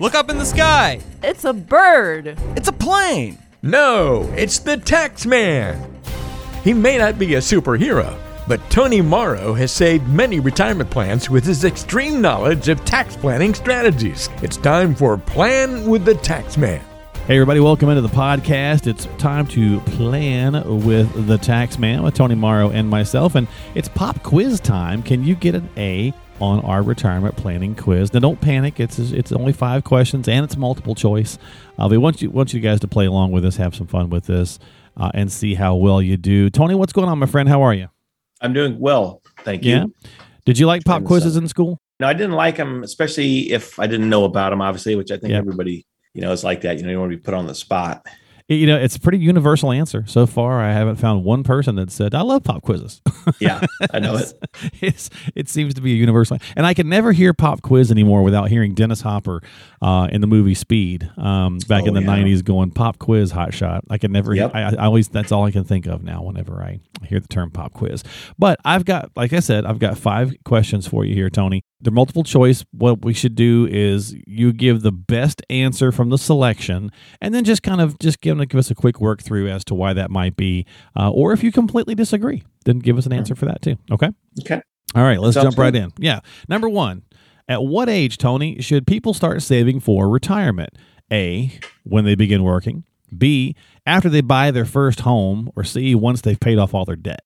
Look up in the sky. It's a bird. It's a plane. No, it's the tax man. He may not be a superhero, but Tony Morrow has saved many retirement plans with his extreme knowledge of tax planning strategies. It's time for Plan with the Tax Man. Hey, everybody, welcome into the podcast. It's time to plan with the tax man with Tony Morrow and myself. And it's pop quiz time. Can you get an A on our retirement planning quiz? Now, don't panic. It's it's only five questions and it's multiple choice. Uh, we want you, want you guys to play along with us, have some fun with this, uh, and see how well you do. Tony, what's going on, my friend? How are you? I'm doing well, thank you. Yeah. Did you like pop quizzes in school? No, I didn't like them, especially if I didn't know about them, obviously, which I think Yeah. everybody, you know, is like that. You know, you want to be put on the spot. You know, it's a pretty universal answer. So far, I haven't found one person that said, I love pop quizzes. Yeah, I know it. it's, it seems to be a universal. And I can never hear pop quiz anymore without hearing Dennis Hopper uh, in the movie Speed um, back in Oh, the yeah. 90s going pop quiz hot shot. I can never, Yep. I, I always, that's all I can think of now whenever I hear the term pop quiz. But I've got, like I said, I've got five questions for you here, Tony. They're multiple choice. What we should do is you give the best answer from the selection and then just kind of just give, give us a quick work through as to why that might be. Uh, or if you completely disagree, then give us an answer for that too. Okay. Okay. All right, let's Sounds jump right in. Yeah. Number one, at what age, Tony, should people start saving for retirement? A, when they begin working. B, after they buy their first home. Or C, once they've paid off all their debt.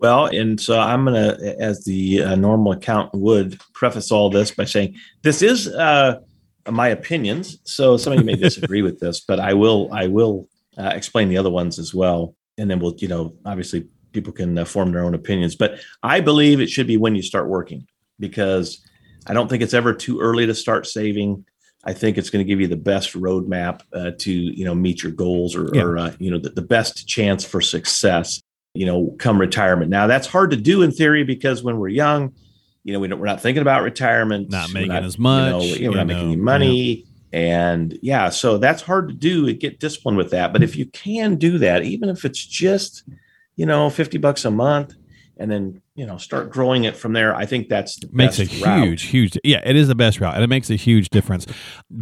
Well, and so I'm going to, as the uh, normal accountant would, preface all this by saying this is uh, my opinions. So some of you may disagree with this, but I will, I will uh, explain the other ones as well, and then we'll, you know, obviously people can uh, form their own opinions. But I believe it should be when you start working because I don't think it's ever too early to start saving. I think it's going to give you the best roadmap uh, to you know meet your goals or, Yeah. or uh, you know the, the best chance for success. You know, come retirement. Now that's hard to do in theory because when we're young, you know, we don't, we're not thinking about retirement, Not making not, as much, You know, we're not making any know, money, and yeah, so that's hard to do. and Get disciplined with that. But if you can do that, even if it's just you know fifty bucks a month, and then you know start growing it from there, I think that's the Makes a route. huge, huge, yeah, it is the best route, and it makes a huge difference.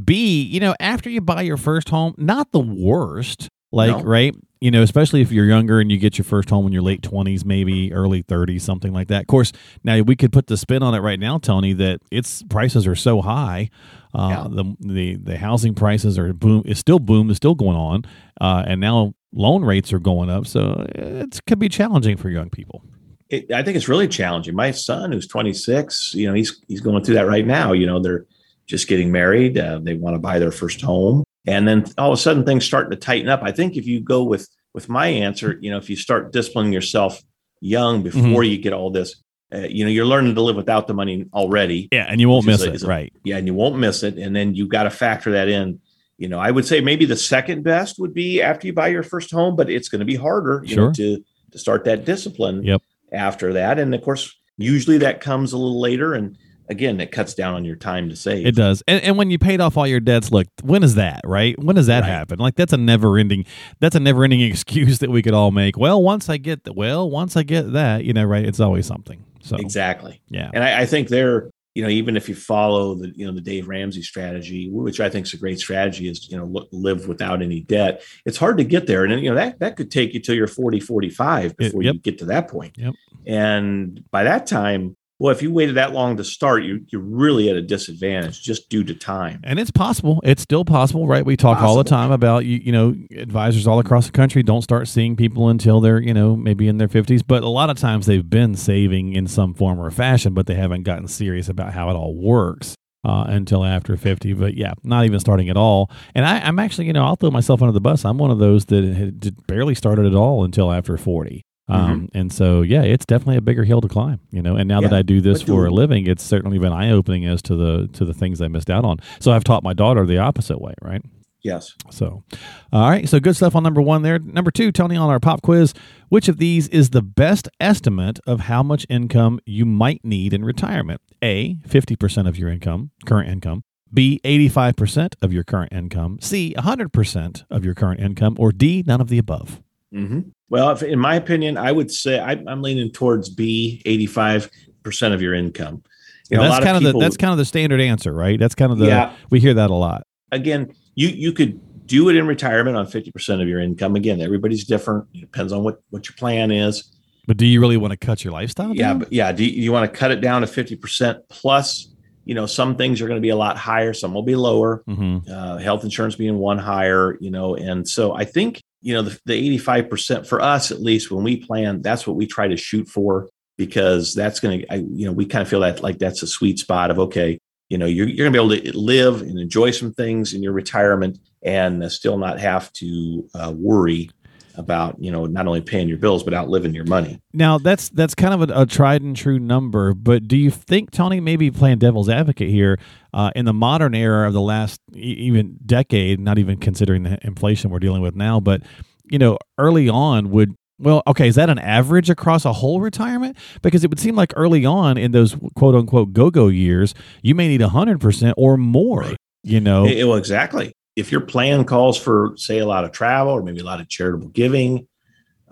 B, you know, after you buy your first home, not the worst, like No. right, you know, especially if you're younger and you get your first home in your late twenties, maybe early thirties, something like that. Of course, now we could put the spin on it right now, Tony, that its prices are so high. Uh, Yeah. the, the the housing prices are boom is still boom is still going on, uh, and now loan rates are going up, so it could be challenging for young people. it, I think it's really challenging. My son, who's 26, you know, he's he's going through that right now. You know, they're just getting married. Uh, they want to buy their first home, and then all of a sudden things starting to tighten up. I think if you go with with my answer, you know, if you start disciplining yourself young before Mm-hmm. you get all this, uh, you know, you're learning to live without the money already. Yeah, and you won't miss a- it, a- right? Yeah, and you won't miss it. And then you've got to factor that in. You know, I would say maybe the second best would be after you buy your first home, but it's going to be harder, you know, to to start that discipline Yep. after that. And of course, usually that comes a little later. And again, it cuts down on your time to save. It does. And, and when you paid off all your debts, look, when is that, right? When does that Right. happen? Like that's a never ending that's a never ending excuse that we could all make. Well, once I get the, well, once I get that, you know, right? It's always something. So Exactly. yeah. And I, I think they're, you know, even if you follow the, you know, the Dave Ramsey strategy, which I think is a great strategy is, you know, look, live without any debt. It's hard to get there. And, you know, that, that could take you till you're 40, 45 before yep. you get to that point. Yep. And by that time, well, if you waited that long to start, you, you're really at a disadvantage just due to time. And it's possible. It's still possible, right? We talk all the time about you, you know, advisors all across the country don't start seeing people until they're, you know, maybe in their 50s, but a lot of times they've been saving in some form or fashion, but they haven't gotten serious about how it all works. Uh, until after 50 but yeah not even starting at all and I, i'm actually you know i'll throw myself under the bus i'm one of those that had barely started at all until after 40 um, and so yeah it's definitely a bigger hill to climb you know and now that i do this for a living it's certainly been eye-opening as to the to the things i missed out on so i've taught my daughter the opposite way right Yes. so, all right. So good stuff on number one there. Number two, Tony, on our pop quiz, which of these is the best estimate of how much income you might need in retirement? A, 50% of your income, current income. B, 85% of your current income. C, 100% of your current income. Or D, none of the above. hmm Well, if, in my opinion, I would say I, I'm leaning towards B, 85% of your income. You know, a that's kind of, people- the that's kind of the standard answer, right? That's kind of the Yeah. we hear that a lot. again, you you could do it in retirement on 50% of your income. Again, everybody's different. It depends on what what your plan is. But do you really want to cut your lifestyle? Yeah, but yeah, do you, you want to cut it down to 50% plus, you know, some things are going to be a lot higher, some will be lower. Mhm. uh, health insurance being one higher, you know, and so I think you know the, the 85% for us at least when we plan, that's what we try to shoot for because that's going to, you know, we kind of feel that like that's a sweet spot of okay, you know, you're you're going to be able to live and enjoy some things in your retirement and still not have to uh, worry about you know not only paying your bills but outliving your money. Now that's that's kind of a, a tried and true number, but do you think Tony maybe playing devil's advocate here uh, in the modern era of the last e- even decade, not even considering the inflation we're dealing with now, but you know early on would well okay is that an average across a whole retirement because it would seem like early on in those quote unquote go go years you may need hundred percent or more, you know. Eh, well, exactly. If your plan calls for, say, a lot of travel or maybe a lot of charitable giving,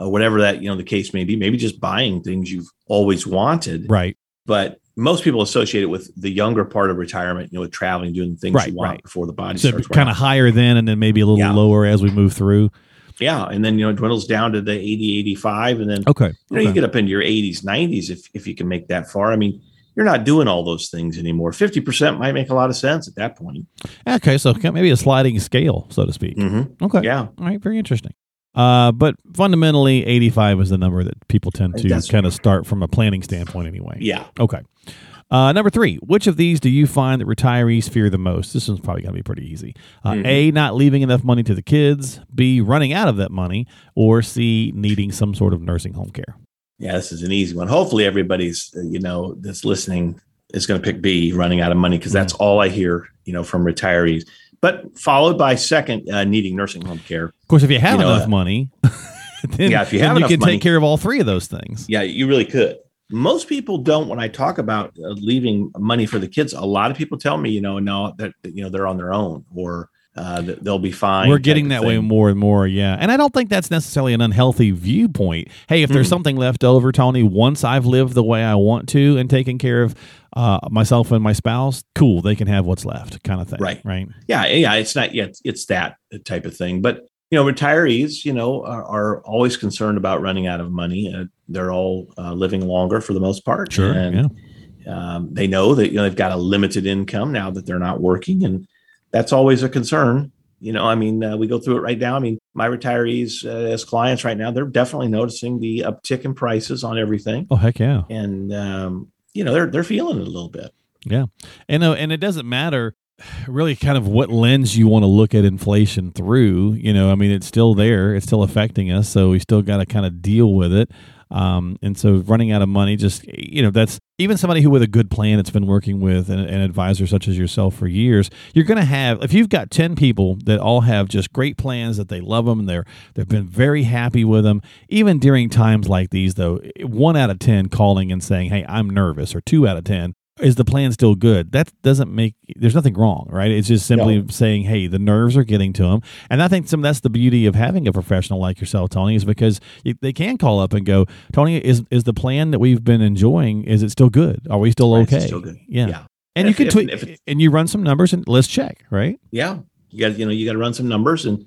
uh, whatever that you know the case may be, maybe just buying things you've always wanted. right. But most people associate it with the younger part of retirement, you know, with traveling, doing things Right, you want right. before the body So starts. kind of higher then and then maybe a little Yeah. lower as we move through. Yeah. And then, you know, it dwindles down to the 80, 85. And then, Okay. you know, you get up into your 80s, 90s if, if you can make that far. I mean, you're not doing all those things anymore. 50% might make a lot of sense at that point. Okay, so maybe a sliding scale, so to speak. Mhm. Okay. Yeah. All right, very interesting. Uh, but fundamentally, 85 is the number that people tend to That's- kind of start from a planning standpoint anyway. Yeah. Okay. Uh, number three, which of these do you find that retirees fear the most? This one's probably going to be pretty easy. Uh, Mhm. A, not leaving enough money to the kids. B, running out of that money. Or C, needing some sort of nursing home care. Yeah, this is an easy one. Hopefully, everybody's uh, you know that's listening is going to pick B, running out of money, because that's all I hear you know from retirees. But followed by second, uh, needing nursing home care. Of course, if you have You enough uh, money, then, Yeah, if you then have you can money- take care of all three of those things. Yeah, you really could. Most people don't. When I talk about uh, leaving money for the kids, a lot of people tell me, you know, no, that you know they're on their own or uh, they'll be fine. We're getting that way more and more, yeah. And I don't think that's necessarily an unhealthy viewpoint. Hey, if there's Mhm. something left over, Tony, once I've lived the way I want to and taken care of uh, myself and my spouse, cool, they can have what's left, kind of thing. Right. Right. yeah yeah it's not yet it's that type of thing but you know retirees you know are, are always concerned about running out of money uh, they're all uh, living longer for the most part Sure. and yeah. um, they know that you know they've got a limited income now that they're not working and that's always a concern you know i mean uh, we go through it right now i mean my retirees uh, as clients right now they're definitely noticing the uptick in prices on everything Oh, heck yeah. and um, you know they're they're feeling it a little bit Yeah, And, uh, and it doesn't matter really kind of what lens you want to look at inflation through. You know, I mean, it's still there, it's still affecting us. So we still got to kind of deal with it. Um, and so running out of money, just, you know, that's even somebody who with a good plan that's been working with an, an advisor such as yourself for years, you're going to have, if you've got 10 people that all have just great plans that they love them they're, they've been very happy with them, even during times like these, though, one out of 10 calling and saying, Hey, I'm nervous, or two out of 10, is the plan still good? That doesn't make there's nothing wrong, right? It's just simply saying, hey, the nerves are getting to them, and I think some that's the beauty of having a professional like yourself, Tony, is because they can call up and go, Tony, is is the plan that we've been enjoying is it still good? Are we still Right, okay? still good. Yeah. yeah and If- you can if- if and you run some numbers and let's check, right? yeah you got you know you got to run some numbers and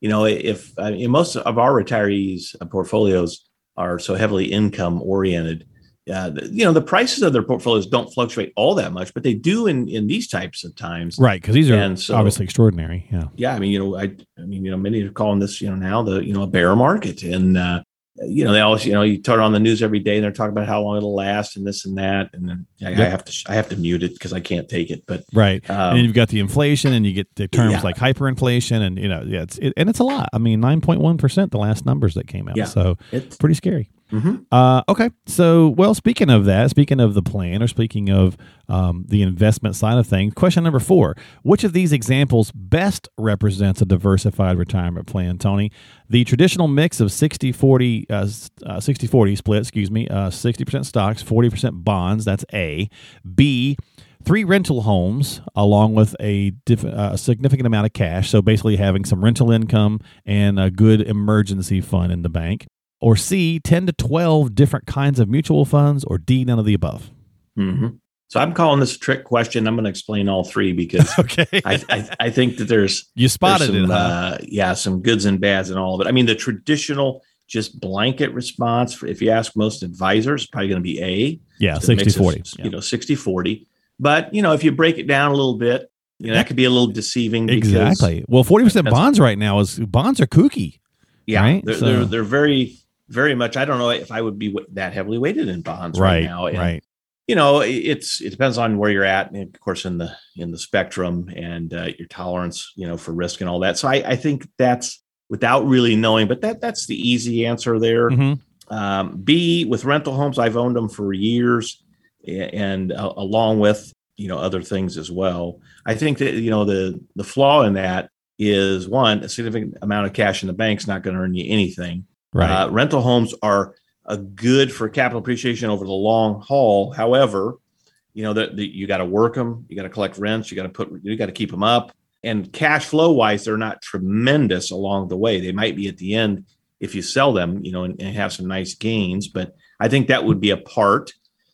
you know if I mean, most of our retirees portfolios are so heavily income oriented uh, the- you know the prices of their portfolios don't fluctuate all that much but they do in in these types of times Right, because these are And so- obviously extraordinary. Yeah. yeah i mean you know i i mean you know many are calling this you know now the you know a bear market and uh you know they always you know you turn on the news every day and they're talking about how long it'll last and this and that and then i, I have to i have to mute it because i can't take it but Right. um, and you've got the inflation, and you get the terms Yeah. like hyperinflation, and you know, yeah, it's it, and it's a lot. I mean, nine point one percent the last numbers that came out, Yeah. so it's pretty scary. Mhm. Uh, okay, so well, speaking of that, speaking of the plan, or speaking of um, the investment side of things, question number four: Which of these examples best represents a diversified retirement plan, Tony? The traditional mix of 60-40, uh, uh, 60-40 split, excuse me, uh, 60% stocks, 40% bonds, that's A. B, three rental homes along with a diff- uh, significant amount of cash. So basically having some rental income and a good emergency fund in the bank. Or C, 10 to 12 different kinds of mutual funds, or D, none of the above. Mhm. So I'm calling this a trick question. I'm going to explain all three because Okay. I, I, I think that there's you there's spotted some, it. Huh? uh, yeah, some goods and bads and all of it. I mean, the traditional just blanket response, if you ask most advisors, probably going to be A. yeah, a 60 mix of, 40. You know, 60 40. But, you know, if you break it down a little bit, you know, that could be a little deceiving. Exactly. Well, 40% bonds right now is bonds are kooky. Yeah. Right? They're, So- they're, they're very, very much. I don't know if I would be that heavily weighted in bonds right, Right. now. And, right. you know it's it depends on where you're at and of course in the in the spectrum and uh, your tolerance you know for risk and all that so i i think that's without really knowing but that that's the easy answer there Mhm. um, b with rental homes i've owned them for years and uh, along with you know other things as well i think that you know the the flaw in that is one a significant amount of cash in the bank's not going to earn you anything Right. uh, rental homes are a good for capital appreciation over the long haul. However, you know that you got to work them, you got to collect rents, you got to put, you got to keep them up. And cash flow wise, they're not tremendous along the way. They might be at the end if you sell them, you know, and, and have some nice gains. But I think that would be a part.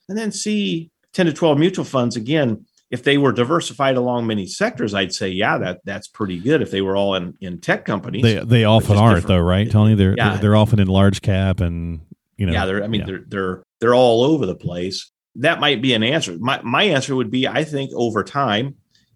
And then see 10 to 12 mutual funds again. If they were diversified along many sectors, I'd say, yeah, that that's pretty good. If they were all in, in tech companies, they they often aren't different. though, right, Tony? They're Yeah. they're, they're often in large cap and you know. yeah they're i mean yeah. they're they're they're all over the place that might be an answer my my answer would be i think over time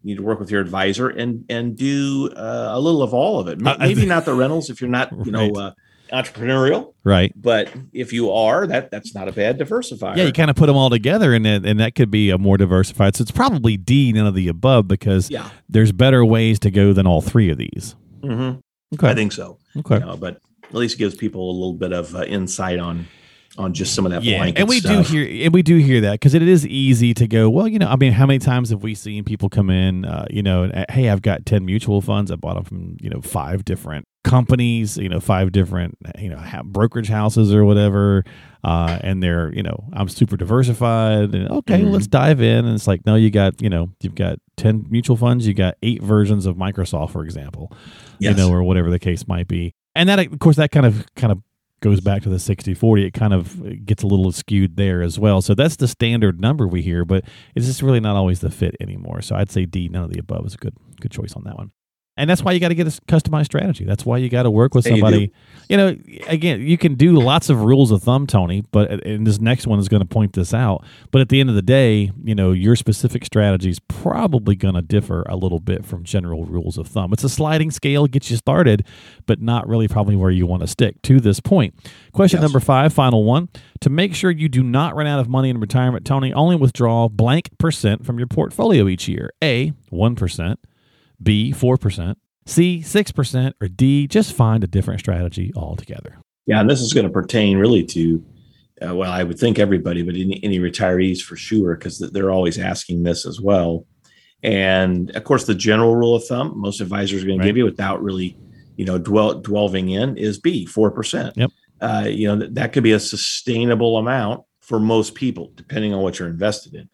you need to work with your advisor and and do uh, a little of all of it Ma- I- I maybe not the rentals if you're not you know Right. uh, entrepreneurial right. but if you are that that's not a bad diversifier Yeah, you kind of put them all together, and that, and that could be a more diversified. So it's probably D, none of the above, because yeah there's better ways to go than all three of these. hmm Okay. i think so okay. you know, but at least it gives people a little bit of uh, insight on on just some of that yeah, blanket and we stuff. do hear and we do hear that because it is easy to go. Well, you know, I mean, how many times have we seen people come in? Uh, you know, and, hey, I've got ten mutual funds. I bought them from you know five different companies. You know, five different you know ha- brokerage houses or whatever. Uh, and they're you know I'm super diversified. And okay, Mhm. let's dive in. And it's like, no, you got you know you've got ten mutual funds. You got eight versions of Microsoft, for example Yes. you know, or whatever the case might be. And that, of course, that kind of kind of goes back to the 60 40 it kind of gets a little skewed there as well so that's the standard number we hear but it's just really not always the fit anymore so i'd say d none of the above is a good good choice on that one and that's why you got to get a customized strategy. That's why you got to work with Yeah, you somebody. You, know again you can do lots of rules of thumb tony but uh, and this next one is going to point this out. But at the end of the day you know your specific strategy is probably going to differ a little bit from general rules of thumb. It's a sliding scale gets you started but not really probably where you want to stick to this point. Question Yes. number five final one. To make sure you do not run out of money in retirement tony only withdraw blank percent from your portfolio each year. A 1% b 4% c 6% or d just find a different strategy altogether Yeah, and this is going to pertain really to, uh, well, I would think everybody, but any, any retirees for sure, because they're always asking this as well. And of course, the general rule of thumb most advisors are going Right. to give you without really, you know, dwell, dwelling in is B, 4%. Yep. Uh, you know, that, that could be a sustainable amount for most people, depending on what you're invested in.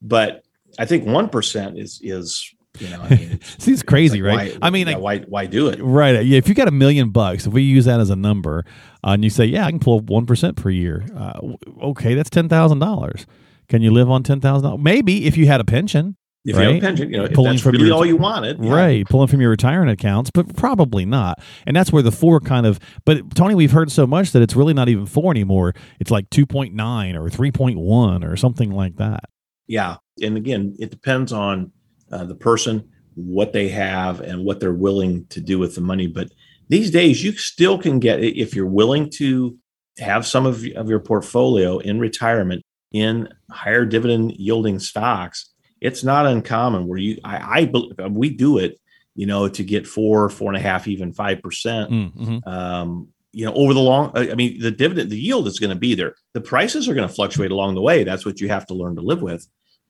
But I think 1% is, is, you know, I mean, it's- seems crazy like, right why- i mean yeah, like, why, why do it? Right. Yeah. If you got a million bucks, if we use that as a number, uh, and you say, "Yeah, I can pull one percent per year," uh, okay, that's ten thousand dollars. Can you live on ten thousand dollars? Maybe if you had a pension, If you have a pension, you know, Pulling from really your- all you wanted. yeah. right? Pulling from your retirement accounts, but probably not. And that's where the four kind of. But Tony, we've heard so much that it's really not even four anymore. It's like two point nine or three point one or something like that. Yeah. And again, it depends on uh, the person, what they have, and what they're willing to do with the money. But these days, you still can get, if you're willing to have some of, of your portfolio in retirement in higher dividend yielding stocks, it's not uncommon where you, I, I we do it, you know, to get four, four and a half, even 5%. Mm-hmm. um, you know, over the long, I I mean, the dividend, the yield is going to be there. The prices are going to fluctuate along the way. That's what you have to learn to live with.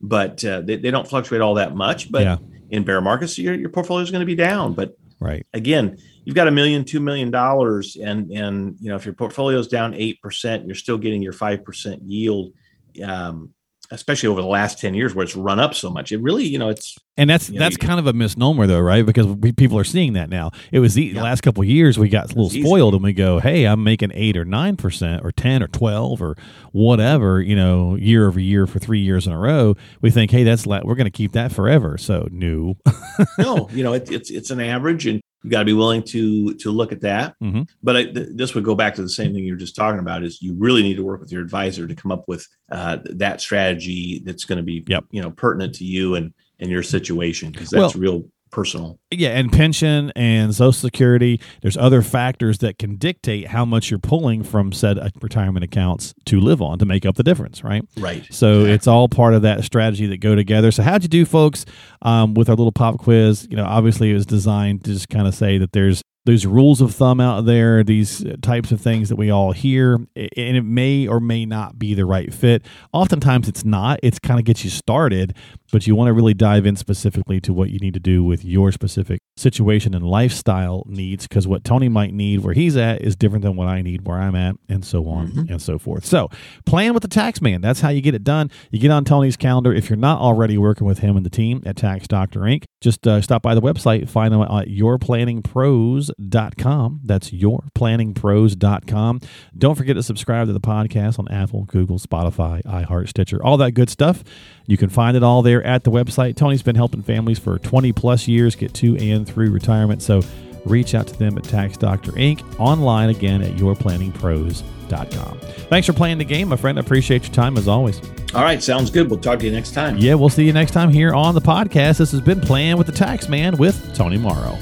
But uh, they, they don't fluctuate all that much. But Yeah. in bear markets, your, your portfolio is going to be down. But Right. again, you've got a million, two million dollars, and and you know, if your portfolio is down eight percent, you're still getting your five percent yield. Um, especially over the last 10 years where it's run up so much. It really, you know, it's And that's You know, that's you- kind of a misnomer, though, right? Because we, people are seeing that now. It was the Yeah. last couple of years we got a little easy. spoiled, and we go, "Hey, I'm making eight or nine percent, or ten or twelve, or whatever." You know, year over year for three years in a row. We think, "Hey, that's la- we're going to keep that forever." So, no, no, you know, it, it's it's an average, and you got to be willing to to look at that. Mhm. But I, th- this would go back to the same thing you were just talking about: is you really need to work with your advisor to come up with uh, that strategy that's going to be, Yep. you know, pertinent to you and and your situation because that's real personal. yeah, and pension and Social Security. There's other factors that can dictate how much you're pulling from said uh, retirement accounts to live on to make up the difference, right? Right. So it's all part of that strategy that go together. So how'd you do, folks, um, with our little pop quiz? You know, obviously it was designed to just kind of say that there's there's rules of thumb out there, these uh, types of things that we all hear, and it may or may not be the right fit. Oftentimes it's not. It's kind of gets you started, but you want to really dive in specifically to what you need to do with your specific situation and lifestyle needs because what Tony might need where he's at is different than what I need where I'm at, and so on Mhm. and so forth. So, plan with the tax man. That's how you get it done. You get on Tony's calendar. If you're not already working with him and the team at Tax Doctor Inc., just uh, stop by the website, find them at yourplanningpros.com. That's yourplanningpros.com. Don't forget to subscribe to the podcast on Apple, Google, Spotify, iHeart, Stitcher, all that good stuff. You can find it all there at the website. Tony's been helping families for 20 plus years get to and through retirement. So reach out to them at Tax Doctor Inc. online again at yourplanningpros.com. Thanks for playing the game, my friend. I appreciate your time as always. All right, sounds good. We'll talk to you next time. Yeah, we'll see you next time here on the podcast. This has been Playing with the Tax Man with Tony Morrow.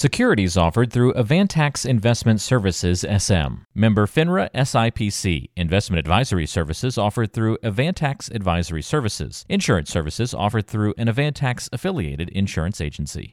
Securities offered through Avantax Investment Services SM. Member FINRA SIPC. Investment advisory services offered through Avantax Advisory Services. Insurance services offered through an Avantax affiliated insurance agency.